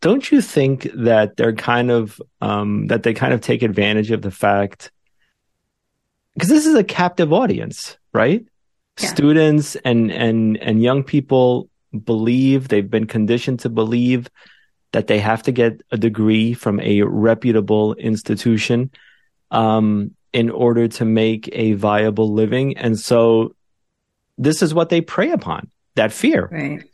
don't you think that they're kind of um, that they kind of take advantage of the fact because this is a captive audience, right? Yeah. Students and and and young people believe they've been conditioned to believe that they have to get a degree from a reputable institution um, in order to make a viable living, and so this is what they prey upon that fear. Right.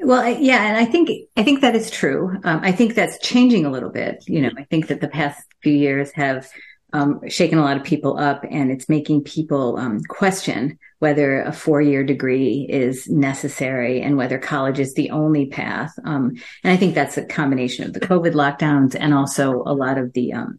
Well, yeah, and I think I think that is true. Um, I think that's changing a little bit. You know, I think that the past few years have um, shaken a lot of people up, and it's making people um, question whether a four-year degree is necessary and whether college is the only path. Um, and I think that's a combination of the COVID lockdowns and also a lot of the um,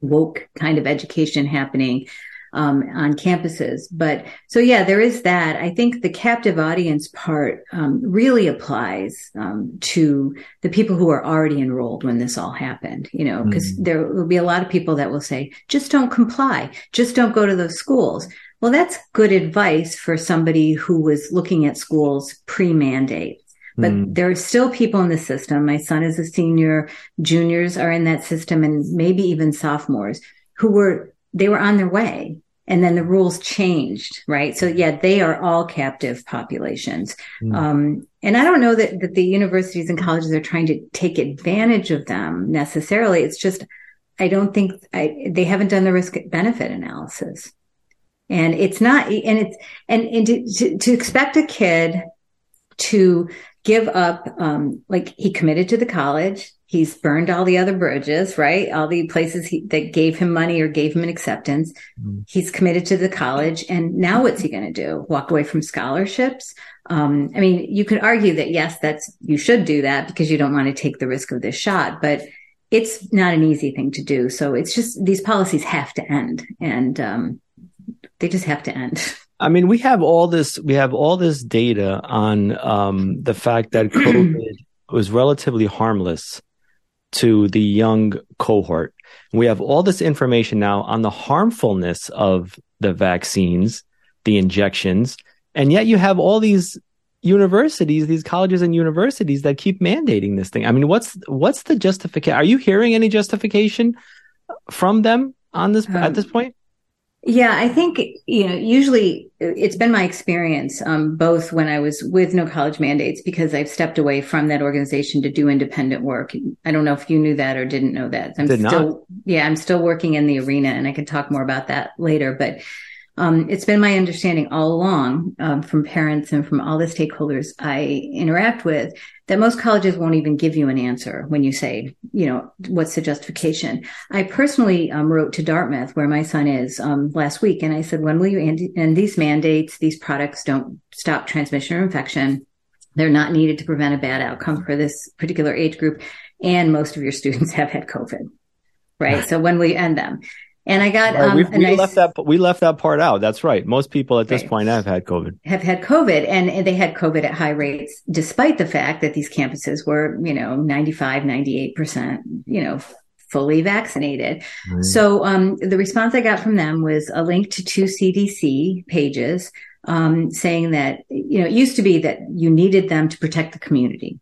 woke kind of education happening um, on campuses. But so, yeah, there is that. I think the captive audience part um, really applies um, to the people who are already enrolled when this all happened, you know, because mm. there will be a lot of people that will say, just don't comply, just don't go to those schools. Well, that's good advice for somebody who was looking at schools pre mandate. But mm. there are still people in the system. My son is a senior, juniors are in that system, and maybe even sophomores who were they were on their way and then the rules changed, right? So yeah, they are all captive populations. Mm. Um, and I don't know that, that the universities and colleges are trying to take advantage of them necessarily. It's just, I don't think I, they haven't done the risk benefit analysis. And it's not, and it's, and, and to, to, to expect a kid to give up, um, like he committed to the college, He's burned all the other bridges, right? All the places he, that gave him money or gave him an acceptance. Mm-hmm. He's committed to the college. And now what's he going to do? Walk away from scholarships? Um, I mean, you could argue that yes, that's, you should do that because you don't want to take the risk of this shot, but it's not an easy thing to do. So it's just, these policies have to end and, um, they just have to end. I mean, we have all this, we have all this data on, um, the fact that COVID was relatively harmless to the young cohort. We have all this information now on the harmfulness of the vaccines, the injections, and yet you have all these universities, these colleges and universities that keep mandating this thing. I mean, what's what's the justification? Are you hearing any justification from them on this um, at this point? Yeah, I think, you know, usually it's been my experience, um, both when I was with No College Mandates, because I've stepped away from that organization to do independent work. I don't know if you knew that or didn't know that. I'm Did still, not. yeah, I'm still working in the arena and I can talk more about that later. But um, it's been my understanding all along um, from parents and from all the stakeholders I interact with that most colleges won't even give you an answer when you say, you know, what's the justification? I personally um, wrote to Dartmouth, where my son is, um, last week, and I said, when will you end, end these mandates? These products don't stop transmission or infection. They're not needed to prevent a bad outcome for this particular age group. And most of your students have had COVID, right? so when will you end them? And I got right, um, we nice, left that we left that part out. That's right. Most people at this right. point have had COVID. Have had COVID, and, and they had COVID at high rates, despite the fact that these campuses were, you know, 95, 98 percent, you know, fully vaccinated. Right. So um, the response I got from them was a link to two CDC pages um, saying that you know it used to be that you needed them to protect the community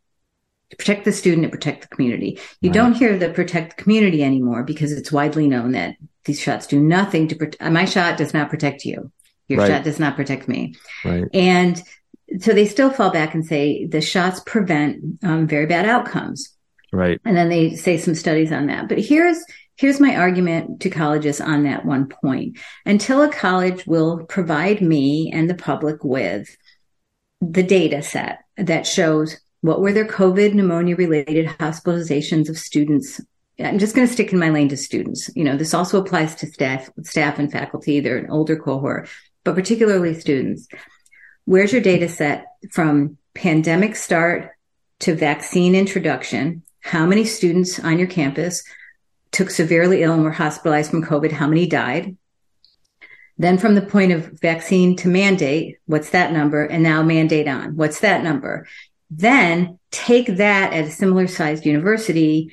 protect the student and protect the community. You right. don't hear the protect the community anymore because it's widely known that these shots do nothing to protect. My shot does not protect you. Your right. shot does not protect me. Right. And so they still fall back and say the shots prevent um, very bad outcomes. Right. And then they say some studies on that. But here's here's my argument to colleges on that one point. Until a college will provide me and the public with the data set that shows what were their COVID pneumonia related hospitalizations of students I'm just going to stick in my lane to students. You know, this also applies to staff, staff and faculty. They're an older cohort, but particularly students. Where's your data set from pandemic start to vaccine introduction? How many students on your campus took severely ill and were hospitalized from COVID? How many died? Then from the point of vaccine to mandate, what's that number? And now mandate on, what's that number? Then take that at a similar sized university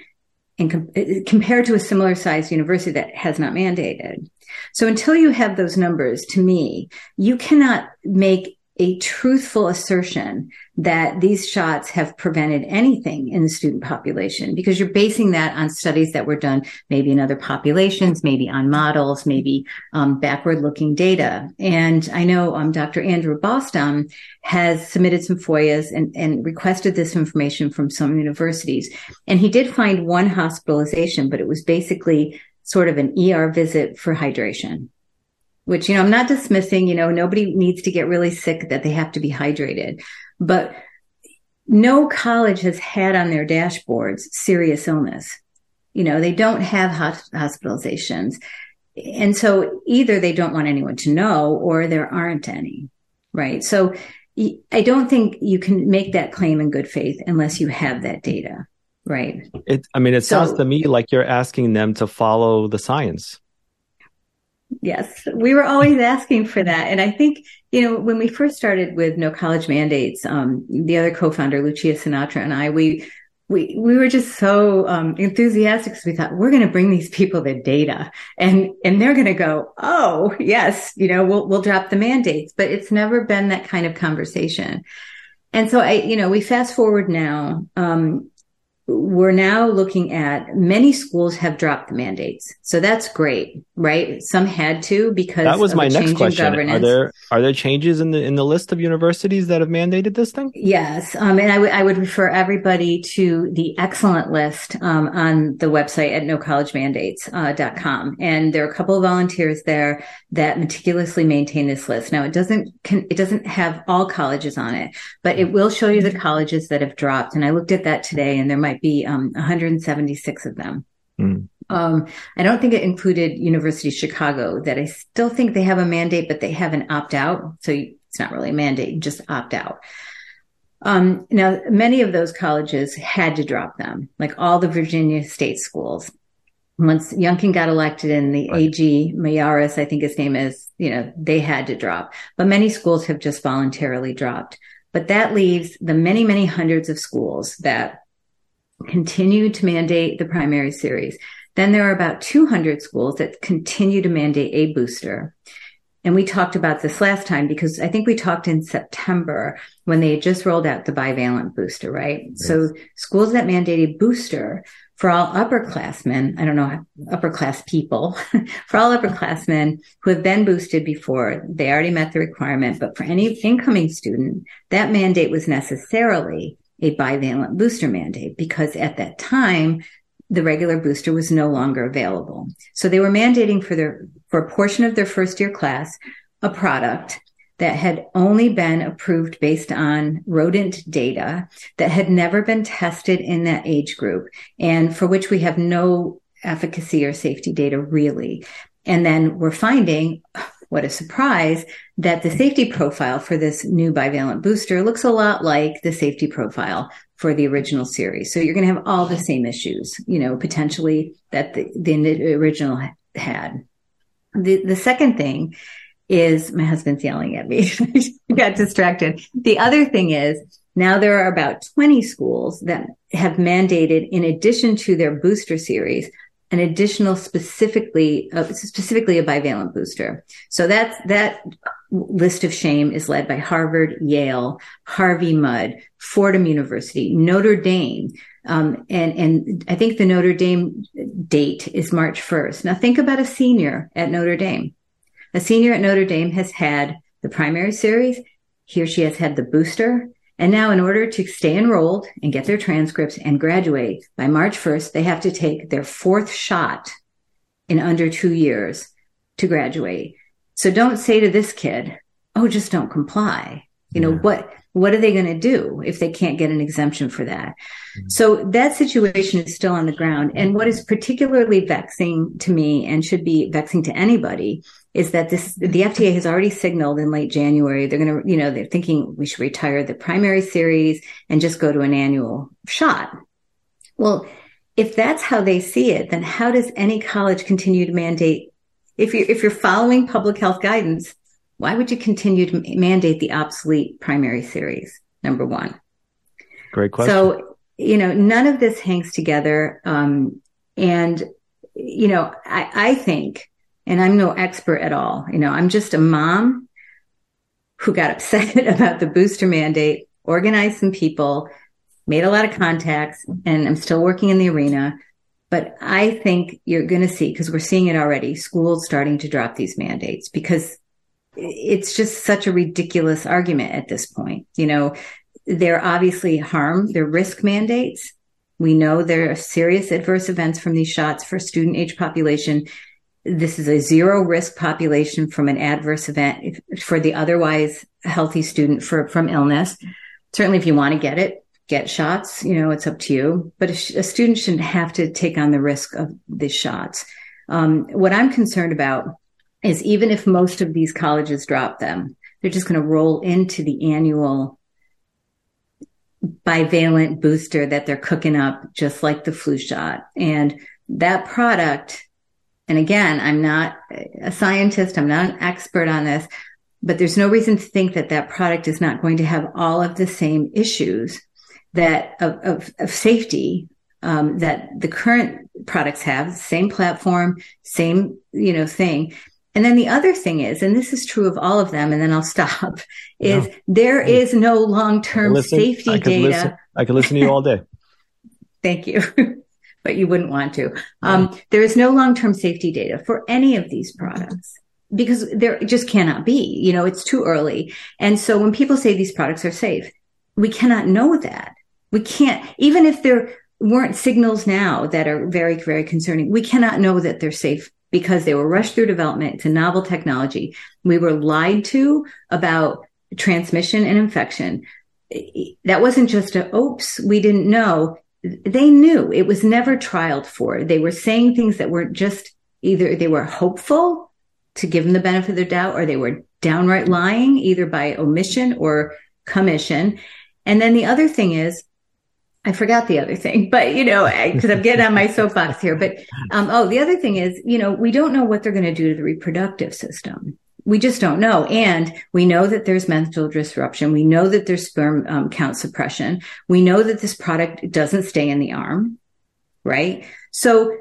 and com- uh, compared to a similar sized university that has not mandated. So until you have those numbers, to me, you cannot make a truthful assertion that these shots have prevented anything in the student population because you're basing that on studies that were done maybe in other populations, maybe on models, maybe um, backward looking data. And I know um, Dr. Andrew Bostom has submitted some FOIAs and, and requested this information from some universities. And he did find one hospitalization, but it was basically sort of an ER visit for hydration which, you know, I'm not dismissing, you know, nobody needs to get really sick that they have to be hydrated, but no college has had on their dashboards serious illness. You know, they don't have hospitalizations. And so either they don't want anyone to know or there aren't any, right? So I don't think you can make that claim in good faith unless you have that data, right? It, I mean, it so, sounds to me like you're asking them to follow the science. Yes, we were always asking for that. And I think, you know, when we first started with no college mandates, um, the other co-founder, Lucia Sinatra and I, we, we, we were just so um, enthusiastic because we thought we're going to bring these people the data and, and they're going to go, oh, yes, you know, we'll, we'll drop the mandates, but it's never been that kind of conversation. And so I, you know, we fast forward now, um, we're now looking at many schools have dropped the mandates. So that's great, right? Some had to because that was my next question. Are there are there changes in the in the list of universities that have mandated this thing? Yes, um, and I, w- I would refer everybody to the excellent list um, on the website at nocollegemandates.com, uh, dot com. and there are a couple of volunteers there that meticulously maintain this list. Now it doesn't it doesn't have all colleges on it, but it will show you the colleges that have dropped. And I looked at that today, and there might be um, 176 of them. Mm. Um, I don't think it included University of Chicago that I still think they have a mandate, but they have an opt out. So it's not really a mandate, just opt out. Um, now, many of those colleges had to drop them, like all the Virginia state schools. Once Youngkin got elected and the right. AG Miyares, I think his name is, you know, they had to drop, but many schools have just voluntarily dropped. But that leaves the many, many hundreds of schools that continue to mandate the primary series. Then there are about 200 schools that continue to mandate a booster. And we talked about this last time because I think we talked in September when they had just rolled out the bivalent booster, right? Yes. So schools that mandate a booster for all upperclassmen, I don't know, upper class people, for all upperclassmen who have been boosted before, they already met the requirement. But for any incoming student, that mandate was necessarily a bivalent booster mandate because at that time, the regular booster was no longer available. So they were mandating for their, for a portion of their first year class, a product that had only been approved based on rodent data that had never been tested in that age group and for which we have no efficacy or safety data really. And then we're finding what a surprise that the safety profile for this new bivalent booster looks a lot like the safety profile for the original series. So you're going to have all the same issues, you know, potentially that the, the original had. The, the second thing is my husband's yelling at me. I got distracted. The other thing is now there are about 20 schools that have mandated in addition to their booster series an additional specifically uh, specifically a bivalent booster. So that's that list of shame is led by Harvard, Yale, Harvey Mudd, Fordham University, Notre Dame. Um, and, and I think the Notre Dame date is March 1st. Now think about a senior at Notre Dame. A senior at Notre Dame has had the primary series. He or she has had the booster and now, in order to stay enrolled and get their transcripts and graduate by March 1st, they have to take their fourth shot in under two years to graduate. So don't say to this kid, Oh, just don't comply. You know, what, what are they going to do if they can't get an exemption for that? Mm-hmm. So that situation is still on the ground. And what is particularly vexing to me and should be vexing to anybody is that this, the FDA has already signaled in late January, they're going to, you know, they're thinking we should retire the primary series and just go to an annual shot. Well, if that's how they see it, then how does any college continue to mandate? If you if you're following public health guidance, why would you continue to mandate the obsolete primary series? Number one. Great question. So you know, none of this hangs together, um, and you know, I, I think and I'm no expert at all. You know, I'm just a mom who got upset about the booster mandate, organized some people, made a lot of contacts, and I'm still working in the arena. But I think you're going to see, because we're seeing it already, schools starting to drop these mandates because it's just such a ridiculous argument at this point. You know, they're obviously harm, they're risk mandates. We know there are serious adverse events from these shots for student age population. This is a zero risk population from an adverse event for the otherwise healthy student for, from illness. Certainly, if you want to get it, get shots. You know, it's up to you. But a, a student shouldn't have to take on the risk of the shots. Um, what I'm concerned about is even if most of these colleges drop them, they're just going to roll into the annual bivalent booster that they're cooking up just like the flu shot. And that product, and again, I'm not a scientist, I'm not an expert on this, but there's no reason to think that that product is not going to have all of the same issues that of, of, of safety um, that the current products have, same platform, same you know thing. And then the other thing is, and this is true of all of them, and then I'll stop, is no. there is no long-term safety I data. Listen, I could listen to you all day. Thank you. but you wouldn't want to. Um, there is no long-term safety data for any of these products because there just cannot be, you know, it's too early. And so when people say these products are safe, we cannot know that. We can't, even if there weren't signals now that are very, very concerning, we cannot know that they're safe because they were rushed through development. It's a novel technology. We were lied to about transmission and infection. That wasn't just a, oops, we didn't know. They knew it was never trialed for. They were saying things that were just either they were hopeful to give them the benefit of the doubt or they were downright lying either by omission or commission. And then the other thing is I forgot the other thing, but you know, because I'm getting on my soapbox here. But um, oh, the other thing is, you know, we don't know what they're going to do to the reproductive system. We just don't know, and we know that there's menstrual disruption. We know that there's sperm um, count suppression. We know that this product doesn't stay in the arm, right? So,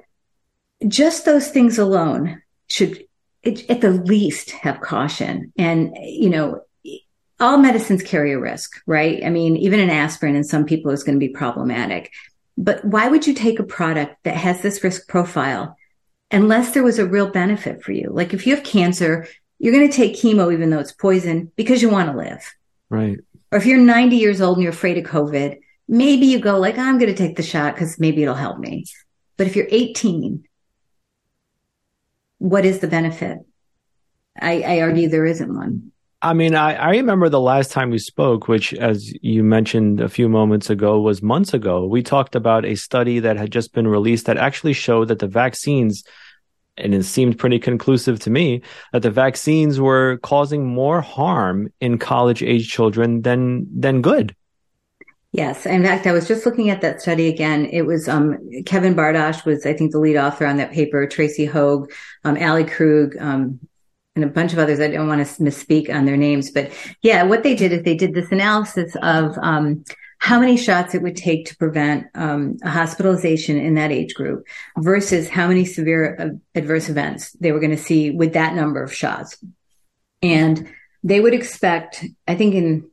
just those things alone should, at the least, have caution. And you know, all medicines carry a risk, right? I mean, even an aspirin in some people is going to be problematic. But why would you take a product that has this risk profile unless there was a real benefit for you? Like if you have cancer, you're going to take chemo even though it's poison because you want to live. Right. Or if you're 90 years old and you're afraid of COVID, maybe you go like, I'm going to take the shot because maybe it'll help me. But if you're 18, what is the benefit? I, I argue there isn't one. I mean, I, I remember the last time we spoke, which, as you mentioned a few moments ago, was months ago. We talked about a study that had just been released that actually showed that the vaccines, and it seemed pretty conclusive to me, that the vaccines were causing more harm in college age children than than good. Yes. In fact, I was just looking at that study again. It was um, Kevin Bardosh was, I think, the lead author on that paper. Tracy Høeg, um, Ali Krug, um, and a bunch of others. I don't want to misspeak on their names, but yeah, what they did is they did this analysis of um, how many shots it would take to prevent um, a hospitalization in that age group versus how many severe uh, adverse events they were going to see with that number of shots. And they would expect, I think in,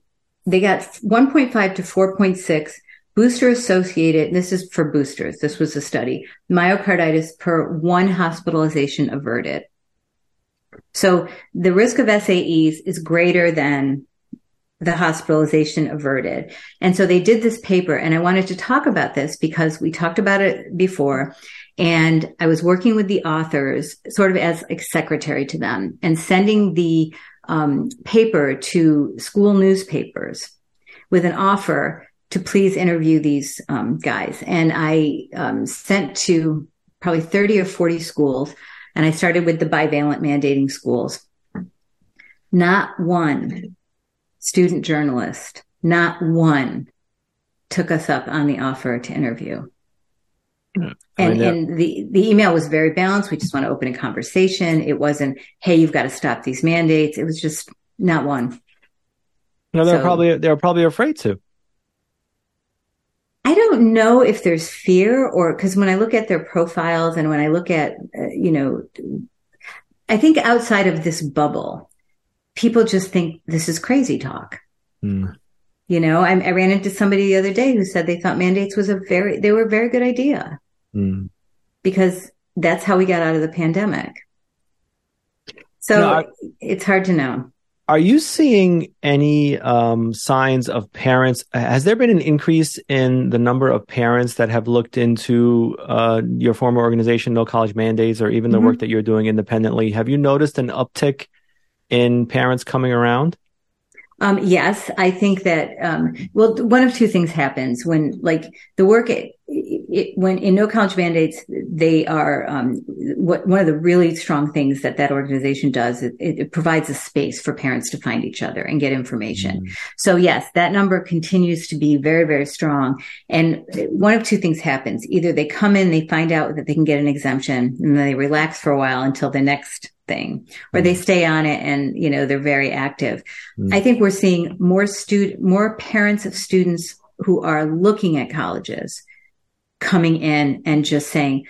they got 1.5 to 4.6 booster associated, this is for boosters, this was a study, myocarditis per one hospitalization averted. So the risk of SAEs is greater than the hospitalization averted. And so they did this paper and I wanted to talk about this because we talked about it before and I was working with the authors sort of as a secretary to them and sending the um, paper to school newspapers with an offer to please interview these um, guys. And I um, sent to probably 30 or 40 schools and I started with the bivalent mandating schools. Not one student journalist, not one took us up on the offer to interview. And, and the, the email was very balanced. We just want to open a conversation. It wasn't, hey, you've got to stop these mandates. It was just not one. No, they're so, probably they're probably afraid to. I don't know if there's fear or because when I look at their profiles and when I look at, uh, you know, I think outside of this bubble, people just think this is crazy talk. Mm. You know, I, I, ran into somebody the other day who said they thought mandates was a very, they were a very good idea mm. because that's how we got out of the pandemic. So no, I, it's hard to know. Are you seeing any um, signs of parents? Has there been an increase in the number of parents that have looked into uh, your former organization, No College Mandates, or even the mm-hmm. work that you're doing independently? Have you noticed an uptick in parents coming around? Um, yes, I think that, um, well, one of two things happens when like the work, it, it, when in no college mandates, they are, um, what, one of the really strong things that that organization does, it, it provides a space for parents to find each other and get information. Mm. So yes, that number continues to be very, very strong. And one of two things happens. Either they come in, they find out that they can get an exemption and then they relax for a while until the next thing or they mm. stay on it and you know they're very active mm. i think we're seeing more student more parents of students who are looking at colleges coming in and just saying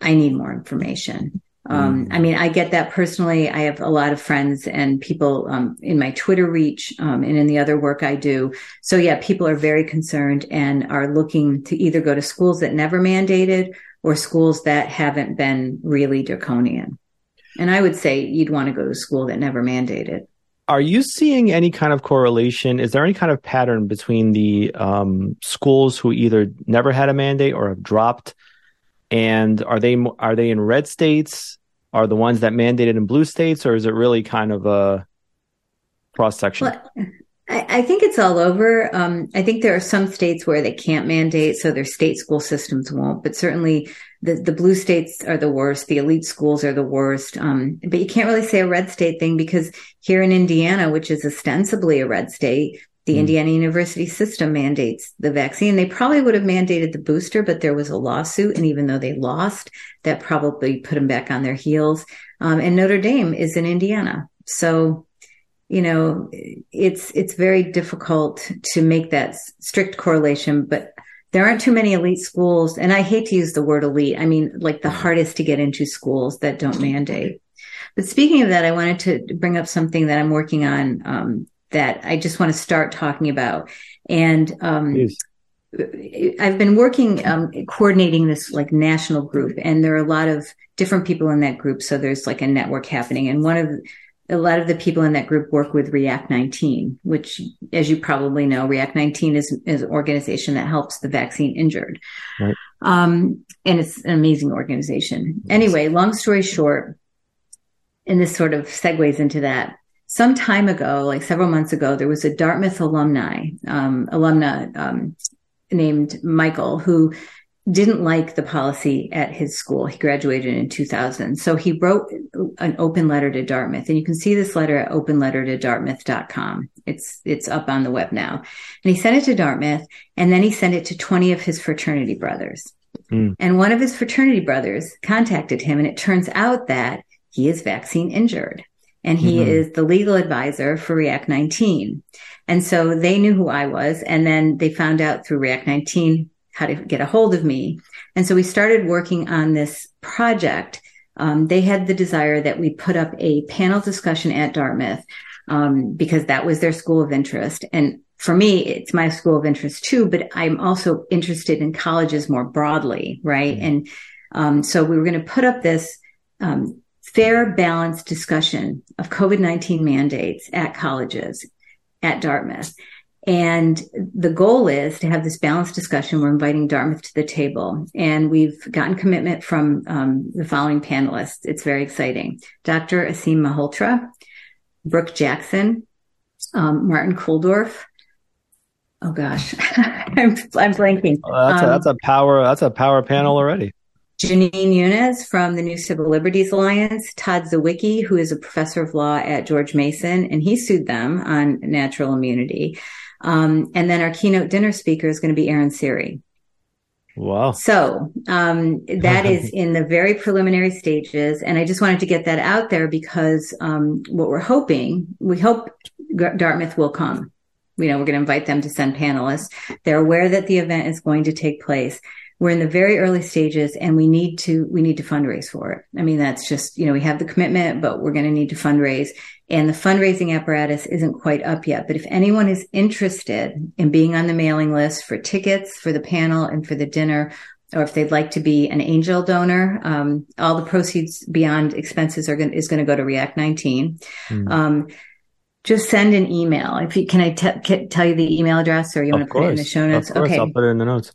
i need more information um, mm. I mean, I get that personally. I have a lot of friends and people um, in my Twitter reach um, and in the other work I do. So yeah, people are very concerned and are looking to either go to schools that never mandated or schools that haven't been really draconian. And I would say you'd want to go to a school that never mandated. Are you seeing any kind of correlation? Is there any kind of pattern between the um, schools who either never had a mandate or have dropped? And are they are they in red states? Are the ones that mandated in blue states, or is it really kind of a cross section? Well, I, I, think it's all over. Um, I think there are some states where they can't mandate, so their state school systems won't. But certainly, the the blue states are the worst. The elite schools are the worst. Um, but you can't really say a red state thing because here in Indiana, which is ostensibly a red state, the mm. Indiana University system mandates the vaccine. They probably would have mandated the booster, but there was a lawsuit, and even though they lost, that probably put them back on their heels. Um, and Notre Dame is in Indiana, so you know, it's, it's very difficult to make that strict correlation, but there aren't too many elite schools. And I hate to use the word elite. I mean, like the hardest to get into schools that don't mandate. But speaking of that, I wanted to bring up something that I'm working on, um, that I just want to start talking about. And, um, I've been working, um, coordinating this like national group and there are a lot of different people in that group. So there's like a network happening. And one of a lot of the people in that group work with React 19, which, as you probably know, React 19 is, is an organization that helps the vaccine injured. Right. Um, and it's an amazing organization. Anyway, long story short, and this sort of segues into that. Some time ago, like several months ago, there was a Dartmouth alumni, um, alumna, um, named Michael who didn't like the policy at his school. He graduated in 2000. So he wrote an open letter to Dartmouth and you can see this letter at openlettertodartmouth.com. It's, it's up on the web now. And he sent it to Dartmouth and then he sent it to 20 of his fraternity brothers. Mm. And one of his fraternity brothers contacted him and it turns out that he is vaccine injured and he mm-hmm. is the legal advisor for React 19. And so they knew who I was. And then they found out through React 19 how to get a hold of me. And so we started working on this project. Um, they had the desire that we put up a panel discussion at Dartmouth um, because that was their school of interest. And for me, it's my school of interest too, but I'm also interested in colleges more broadly, right? Mm-hmm. And um, so we were going to put up this um, fair, balanced discussion of COVID 19 mandates at colleges at Dartmouth. And the goal is to have this balanced discussion. We're inviting Dartmouth to the table and we've gotten commitment from um, the following panelists. It's very exciting. Dr. Aseem Malhotra, Brook Jackson, um, Martin Kulldorff. Oh gosh, I'm, I'm, blanking. Well, that's, a, that's a um, power. That's a power panel already. Jenin Younes from the New Civil Liberties Alliance, Todd Zywicki, who is a professor of law at George Mason, and he sued them on natural immunity. Um, and then our keynote dinner speaker is going to be Aaron Siri. Wow. So um, that is in the very preliminary stages. And I just wanted to get that out there because um, what we're hoping, we hope Dartmouth will come. You know, we're going to invite them to send panelists. They're aware that the event is going to take place. We're in the very early stages and we need to, we need to fundraise for it. I mean, that's just, you know, we have the commitment, but we're going to need to fundraise and the fundraising apparatus isn't quite up yet. But if anyone is interested in being on the mailing list for tickets for the panel and for the dinner, or if they'd like to be an angel donor, um, all the proceeds beyond expenses are going is going to go to React 19. Mm. Um, just send an email. If you can, I t- tell you the email address, or you want to put it in the show notes? okay, I'll put it in the notes.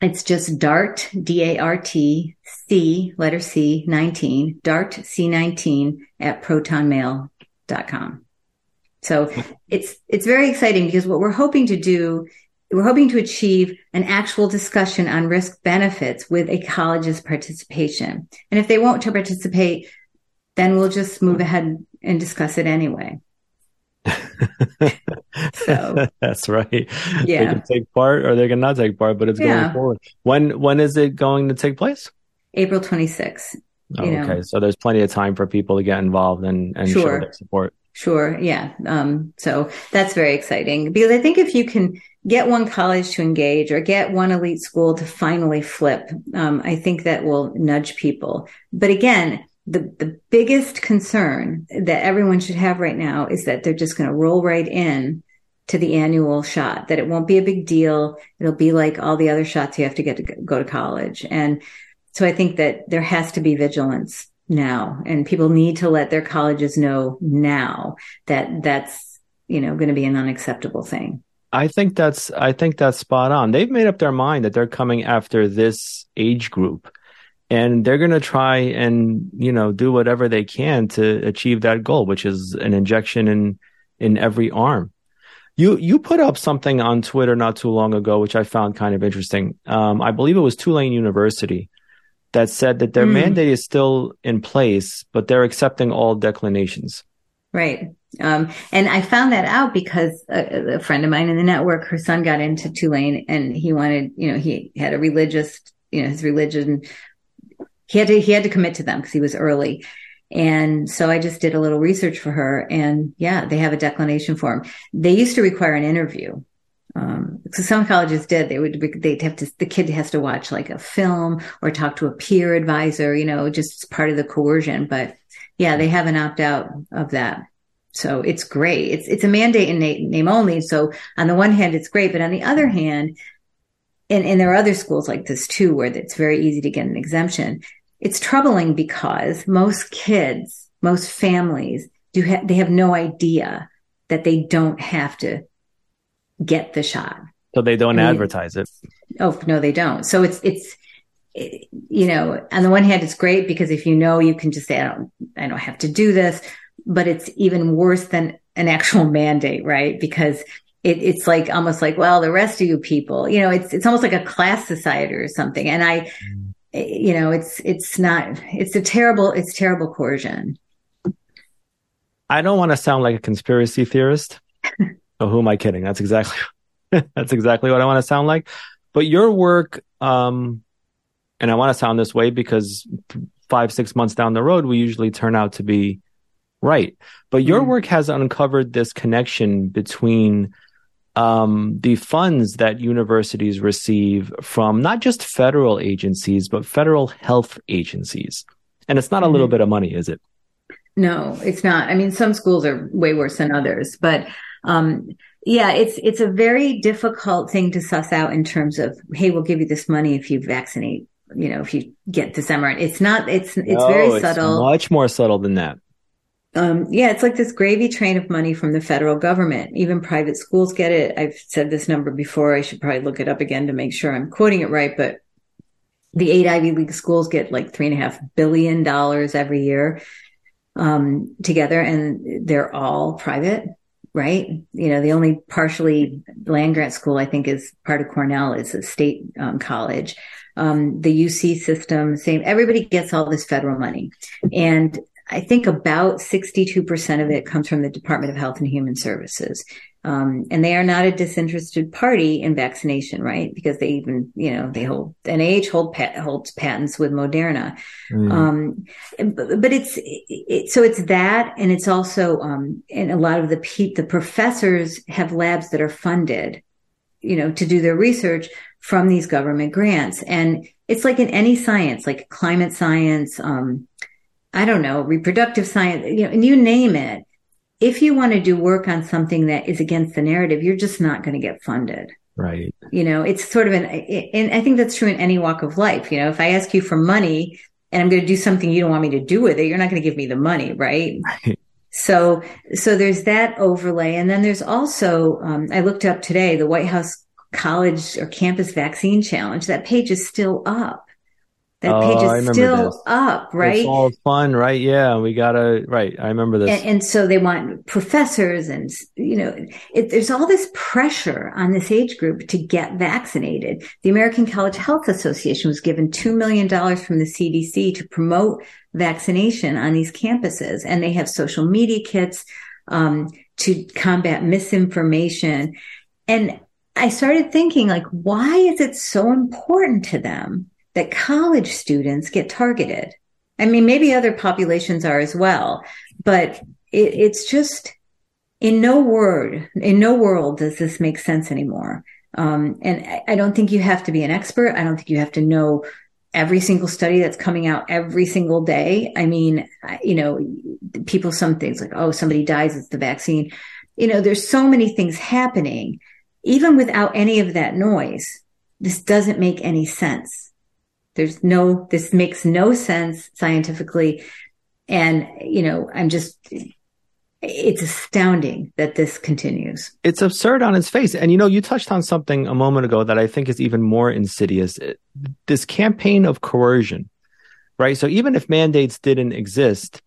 It's just Dart D A R T C letter C nineteen Dart C nineteen at protonmail.com. So it's it's very exciting because what we're hoping to do we're hoping to achieve an actual discussion on risk benefits with a college's participation. And if they won't to participate, then we'll just move ahead and discuss it anyway. So that's right. Yeah. They can take part or they can not take part, but it's yeah. going forward. When when is it going to take place? April 26th. Oh, okay. So there's plenty of time for people to get involved and, and sure. show their support. Sure. Yeah. Um, so that's very exciting because I think if you can get one college to engage or get one elite school to finally flip, um, I think that will nudge people. But again, the, the biggest concern that everyone should have right now is that they're just going to roll right in to the annual shot, that it won't be a big deal. It'll be like all the other shots you have to get to go to college. And so I think that there has to be vigilance now and people need to let their colleges know now that that's, you know, going to be an unacceptable thing. I think that's I think that's spot on. They've made up their mind that they're coming after this age group and they're going to try and you know do whatever they can to achieve that goal which is an injection in in every arm. You you put up something on twitter not too long ago which i found kind of interesting. Um, i believe it was tulane university that said that their mm. mandate is still in place but they're accepting all declinations. Right. Um, and I found that out because a, a, friend of mine in the network, her son got into Tulane and he wanted, you know, he had a religious, you know, his religion he had to he had to commit to them because he was early. And so I just did a little research for her and yeah, they have a declination form. They used to require an interview. Um, so some colleges did, they would, they'd have to, the kid has to watch like a film or talk to a peer advisor, you know, just part of the coercion. But yeah, they have an opt out of that. So it's great. It's, it's a mandate in name only. So on the one hand, it's great. But on the other hand, and, and there are other schools like this too, where it's very easy to get an exemption it's troubling because most kids, most families do ha- they have no idea that they don't have to get the shot. So they don't I mean, advertise it. Oh no, they don't. So it's it's it, you know, on the one hand, it's great because if you know, you can just say, I don't, I don't have to do this. But it's even worse than an actual mandate, right? Because it, it's like almost like, well, the rest of you people, you know, it's it's almost like a class society or something. And I, you know, it's it's not it's a terrible it's terrible coercion. I don't want to sound like a conspiracy theorist. oh, who am I kidding? That's exactly that's exactly what I want to sound like. But your work, um, and I want to sound this way because five six months down the road, we usually turn out to be right. But your mm. work has uncovered this connection between um, the funds that universities receive from not just federal agencies, but federal health agencies. And it's not a little mm-hmm. bit of money, is it? No, it's not. I mean, some schools are way worse than others, but um, yeah, it's it's a very difficult thing to suss out in terms of, hey, we'll give you this money if you vaccinate. You know, if you get this mRNA, it's not. It's it's no, very it's subtle. Much more subtle than that um, yeah, it's like this gravy train of money from the federal government. Even private schools get it. I've said this number before. I should probably look it up again to make sure I'm quoting it right. But the eight Ivy League schools get like three and a half billion dollars every year um, together, and they're all private, right? You know, the only partially land grant school I think is part of Cornell is a state um, college. Um, the UC system, same. Everybody gets all this federal money, and I think about 62% of it comes from the Department of Health and Human Services. Um, and they are not a disinterested party in vaccination, right? Because they even, you know, they hold NIH hold pat, holds patents with Moderna. Mm. Um, but, but, it's it, so it's that, and it's also, um, and a lot of the pe- the professors have labs that are funded, you know, to do their research from these government grants, and it's like in any science, like climate science, um, I don't know, reproductive science, you know, and you name it. if you want to do work on something that is against the narrative, you're just not going to get funded. Right. You know, it's sort of an, and I think that's true in any walk of life. You know, if I ask you for money and I'm going to do something you don't want me to do with it, you're not going to give me the money, right? Right. So, so there's that overlay. And then there's also, um, I looked up today, the White House college or campus vaccine challenge. That page is still up. That oh, page is still this. up, right? It's all fun, right? Yeah, we gotta, right. I remember this. And, and so they want professors and, you know, it, there's all this pressure on this age group to get vaccinated. The American College Health Association was given $2 million from the CDC to promote vaccination on these campuses. And they have social media kits, um, to combat misinformation. And I started thinking like, why is it so important to them that college students get targeted. I mean, maybe other populations are as well, but it, it's just in no word, in no world does this make sense anymore. Um, and I don't think you have to be an expert. I don't think you have to know every single study that's coming out every single day. I mean, you know, people, some things like, oh, somebody dies, it's the vaccine. You know, there's so many things happening. Even without any of that noise, this doesn't make any sense. There's no, this makes no sense scientifically. And, you know, I'm just, it's astounding that this continues. It's absurd on its face. And, you know, you touched on something a moment ago that I think is even more insidious this campaign of coercion, right? So even if mandates didn't exist,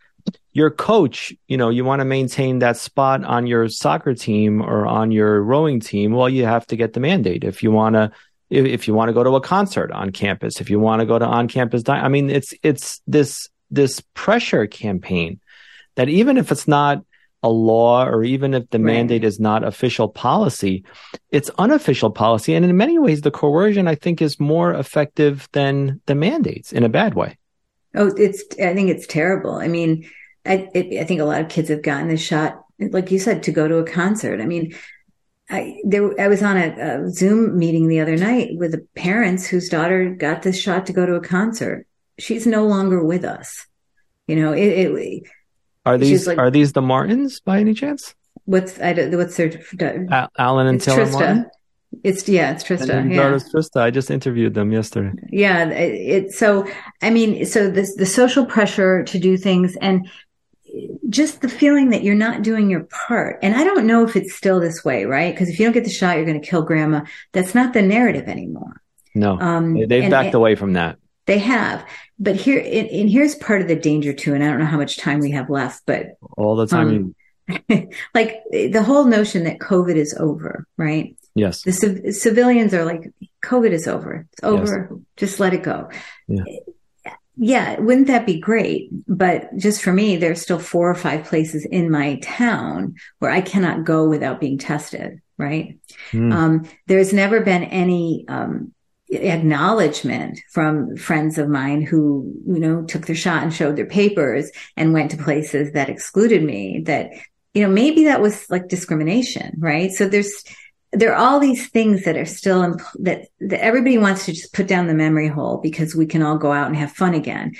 your coach, you know, you want to maintain that spot on your soccer team or on your rowing team. Well, you have to get the mandate. If you want to if, if you want to go to a concert on campus, if you want to go to on campus, di- I mean, it's, it's this, this pressure campaign that even if it's not a law or even if the right. mandate is not official policy, it's unofficial policy. And in many ways, the coercion, I think, is more effective than the mandates in a bad way. Oh, it's, I think it's terrible. I mean, I, it, I think a lot of kids have gotten the shot, like you said, to go to a concert. I mean, I there I was on a, a, Zoom meeting the other night with the parents whose daughter got this shot to go to a concert. She's no longer with us. You know, it. it are these like, are these the Martins by any chance? What's I what's their Alan and Taylor Trista. Martin? It's yeah, it's Trista. Yeah, Trista. I just interviewed them yesterday. Yeah, it, it so I mean, so this the social pressure to do things and just the feeling that you're not doing your part. And I don't know if it's still this way, right? Because if you don't get the shot, you're going to kill grandma. That's not the narrative anymore. No, um, they've backed and, away from that. They have. But here, and, and, here's part of the danger too. And I don't know how much time we have left, but all the time. Um, like the whole notion that COVID is over, right? Yes. The civ- civilians are like, COVID is over. It's over. Yes. Just let it go. Yeah yeah, wouldn't that be great? But just for me, there's still four or five places in my town where I cannot go without being tested. Right. Mm. Um, there's never been any, um, acknowledgement from friends of mine who, you know, took their shot and showed their papers and went to places that excluded me that, you know, maybe that was like discrimination, right? So there's, there are all these things that are still that, that everybody wants to just put down the memory hole because we can all go out and have fun again.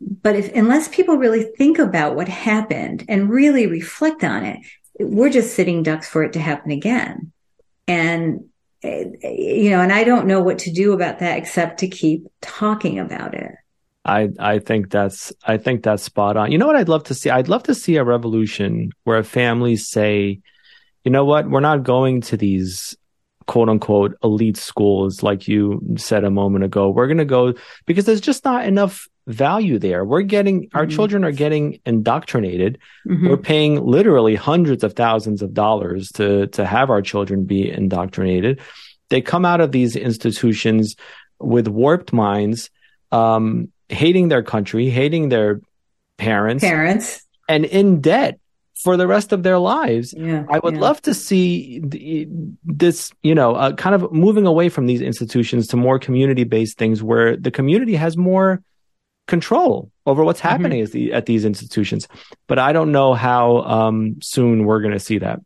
But if, unless people really think about what happened and really reflect on it, we're just sitting ducks for it to happen again. And, you know, and I don't know what to do about that except to keep talking about it. I I think that's I think that's spot on. You know what I'd love to see? I'd love to see a revolution where families say, you know what? We're not going to these quote unquote elite schools like you said a moment ago. We're going to go because there's just not enough value there. We're getting our mm-hmm. children are getting indoctrinated. Mm-hmm. We're paying literally hundreds of thousands of dollars to to have our children be indoctrinated. They come out of these institutions with warped minds, um, hating their country, hating their parents, parents, and in debt for the rest of their lives. Yeah, I would yeah. love to see this, you know, uh, kind of moving away from these institutions to more community based things where the community has more control over what's mm-hmm. happening mm-hmm. at, the, at these institutions. But I don't know how um, soon we're going to see that.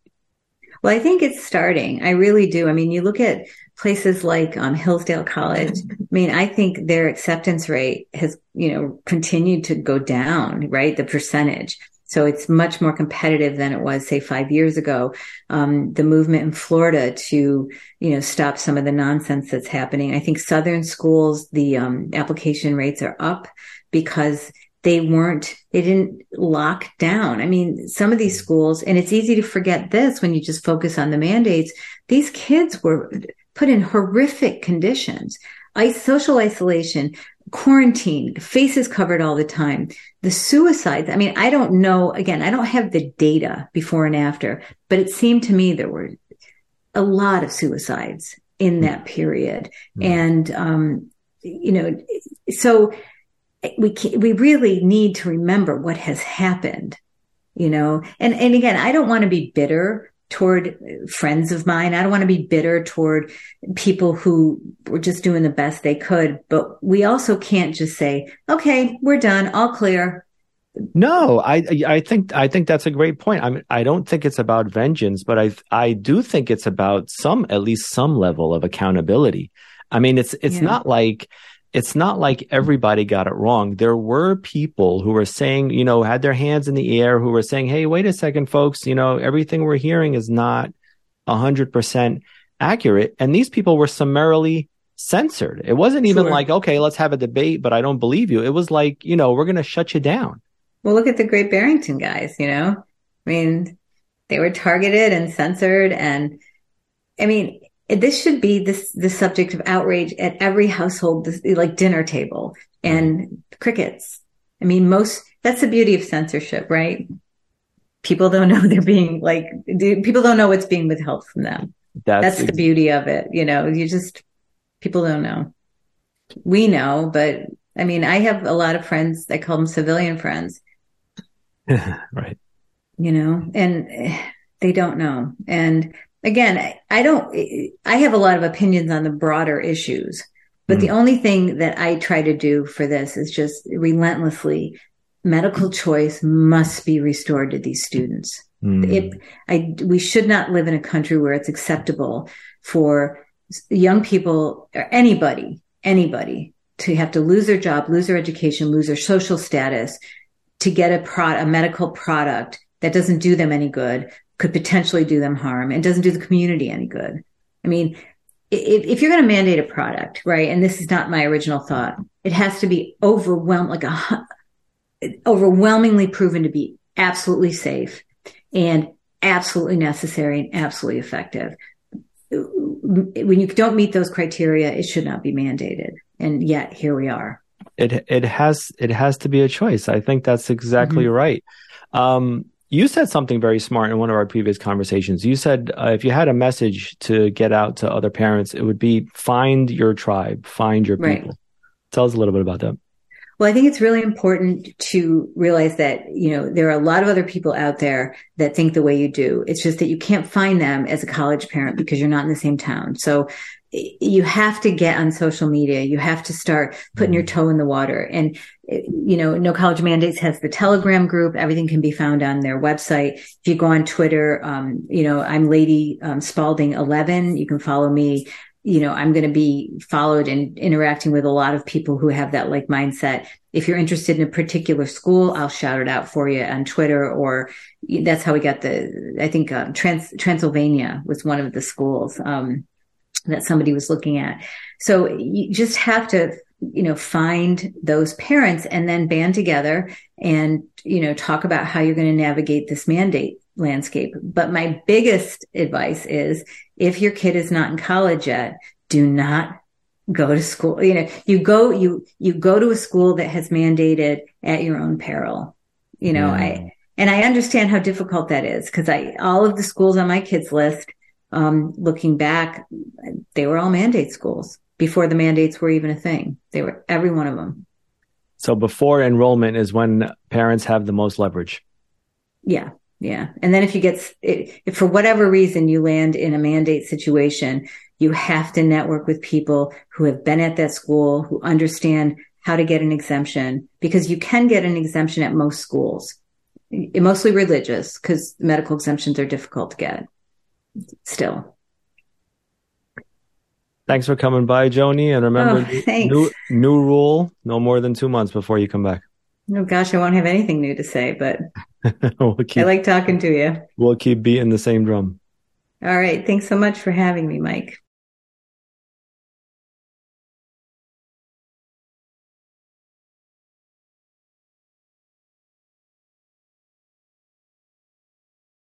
Well, I think it's starting. I really do. I mean, you look at places like um, Hillsdale College. I mean, I think their acceptance rate has, you know, continued to go down, right? The percentage. So it's much more competitive than it was, say, five years ago. Um, the movement in Florida to, you know, stop some of the nonsense that's happening. I think Southern schools, the um, application rates are up because they weren't, they didn't lock down. I mean, some of these schools, and it's easy to forget this when you just focus on the mandates. These kids were put in horrific conditions. I, social isolation, quarantine, faces covered all the time, the suicides. I mean, I don't know, again, I don't have the data before and after, but it seemed to me there were a lot of suicides in that period. Mm. And, um, you know, so we, can, we really need to remember what has happened, you know, and, and again, I don't want to be bitter toward friends of mine. I don't want to be bitter toward people who were just doing the best they could, but we also can't just say, okay, we're done, all clear. No, I I think I think that's a great point. I mean, I don't think it's about vengeance, but I I do think it's about some at least some level of accountability. I mean, it's it's yeah. not like it's not like everybody got it wrong. There were people who were saying, you know, had their hands in the air who were saying, Hey, wait a second, folks, you know, everything we're hearing is not a hundred percent accurate. And these people were summarily censored. It wasn't even sure. like, okay, let's have a debate, but I don't believe you. It was like, you know, we're going to shut you down. Well, look at the Great Barrington guys, you know, I mean, they were targeted and censored. And I mean, this should be this the subject of outrage at every household, like dinner table and crickets. I mean, most that's the beauty of censorship, right? People don't know they're being like people don't know what's being withheld from them. That's, that's the beauty of it. You know, you just people don't know. We know, but I mean, I have a lot of friends. I call them civilian friends. right. You know, and they don't know. And again, I don't, I have a lot of opinions on the broader issues, but mm. the only thing that I try to do for this is just relentlessly medical choice must be restored to these students. Mm. It, I, we should not live in a country where it's acceptable for young people or anybody, anybody to have to lose their job, lose their education, lose their social status to get a pro, a medical product that doesn't do them any good could potentially do them harm and doesn't do the community any good. I mean, if, if you're going to mandate a product, right, and this is not my original thought, it has to be overwhelmed, like a overwhelmingly proven to be absolutely safe and absolutely necessary and absolutely effective. When you don't meet those criteria, it should not be mandated. And yet here we are. It it has it has to be a choice. I think that's exactly mm-hmm. right. Um, you said something very smart in one of our previous conversations. You said uh, if you had a message to get out to other parents, it would be find your tribe, find your people. Right. Tell us a little bit about that. Well, I think it's really important to realize that, you know, there are a lot of other people out there that think the way you do. It's just that you can't find them as a college parent because you're not in the same town. So you have to get on social media. You have to start putting your mm-hmm. toe in the water. And, you know, No College Mandates has the Telegram group. Everything can be found on their website. If you go on Twitter, um, you know, I'm Lady um, Spalding 11. You can follow me. You know, I'm going to be followed and interacting with a lot of people who have that like mindset. If you're interested in a particular school, I'll shout it out for you on Twitter or that's how we got the, I think, um, Trans- Transylvania was one of the schools. Um, that somebody was looking at. So you just have to, you know, find those parents and then band together and, you know, talk about how you're going to navigate this mandate landscape. But my biggest advice is if your kid is not in college yet, do not go to school. You know, you go, you, you go to a school that has mandated at your own peril. You know, yeah. I, mm. and I understand how difficult that is because I, all of the schools on my kids list, um, looking back, they were all mandate schools before the mandates were even a thing. They were every one of them. So before enrollment is when parents have the most leverage. Yeah. Yeah. And then if you get, if for whatever reason you land in a mandate situation, you have to network with people who have been at that school, who understand how to get an exemption because you can get an exemption at most schools, mostly religious because medical exemptions are difficult to get still. Thanks for coming by, Joni. And remember, oh, new, new rule, no more than two months before you come back. Oh gosh, I won't have anything new to say, but we'll keep, I like talking to you. We'll keep beating the same drum. All right. Thanks so much for having me, Mike.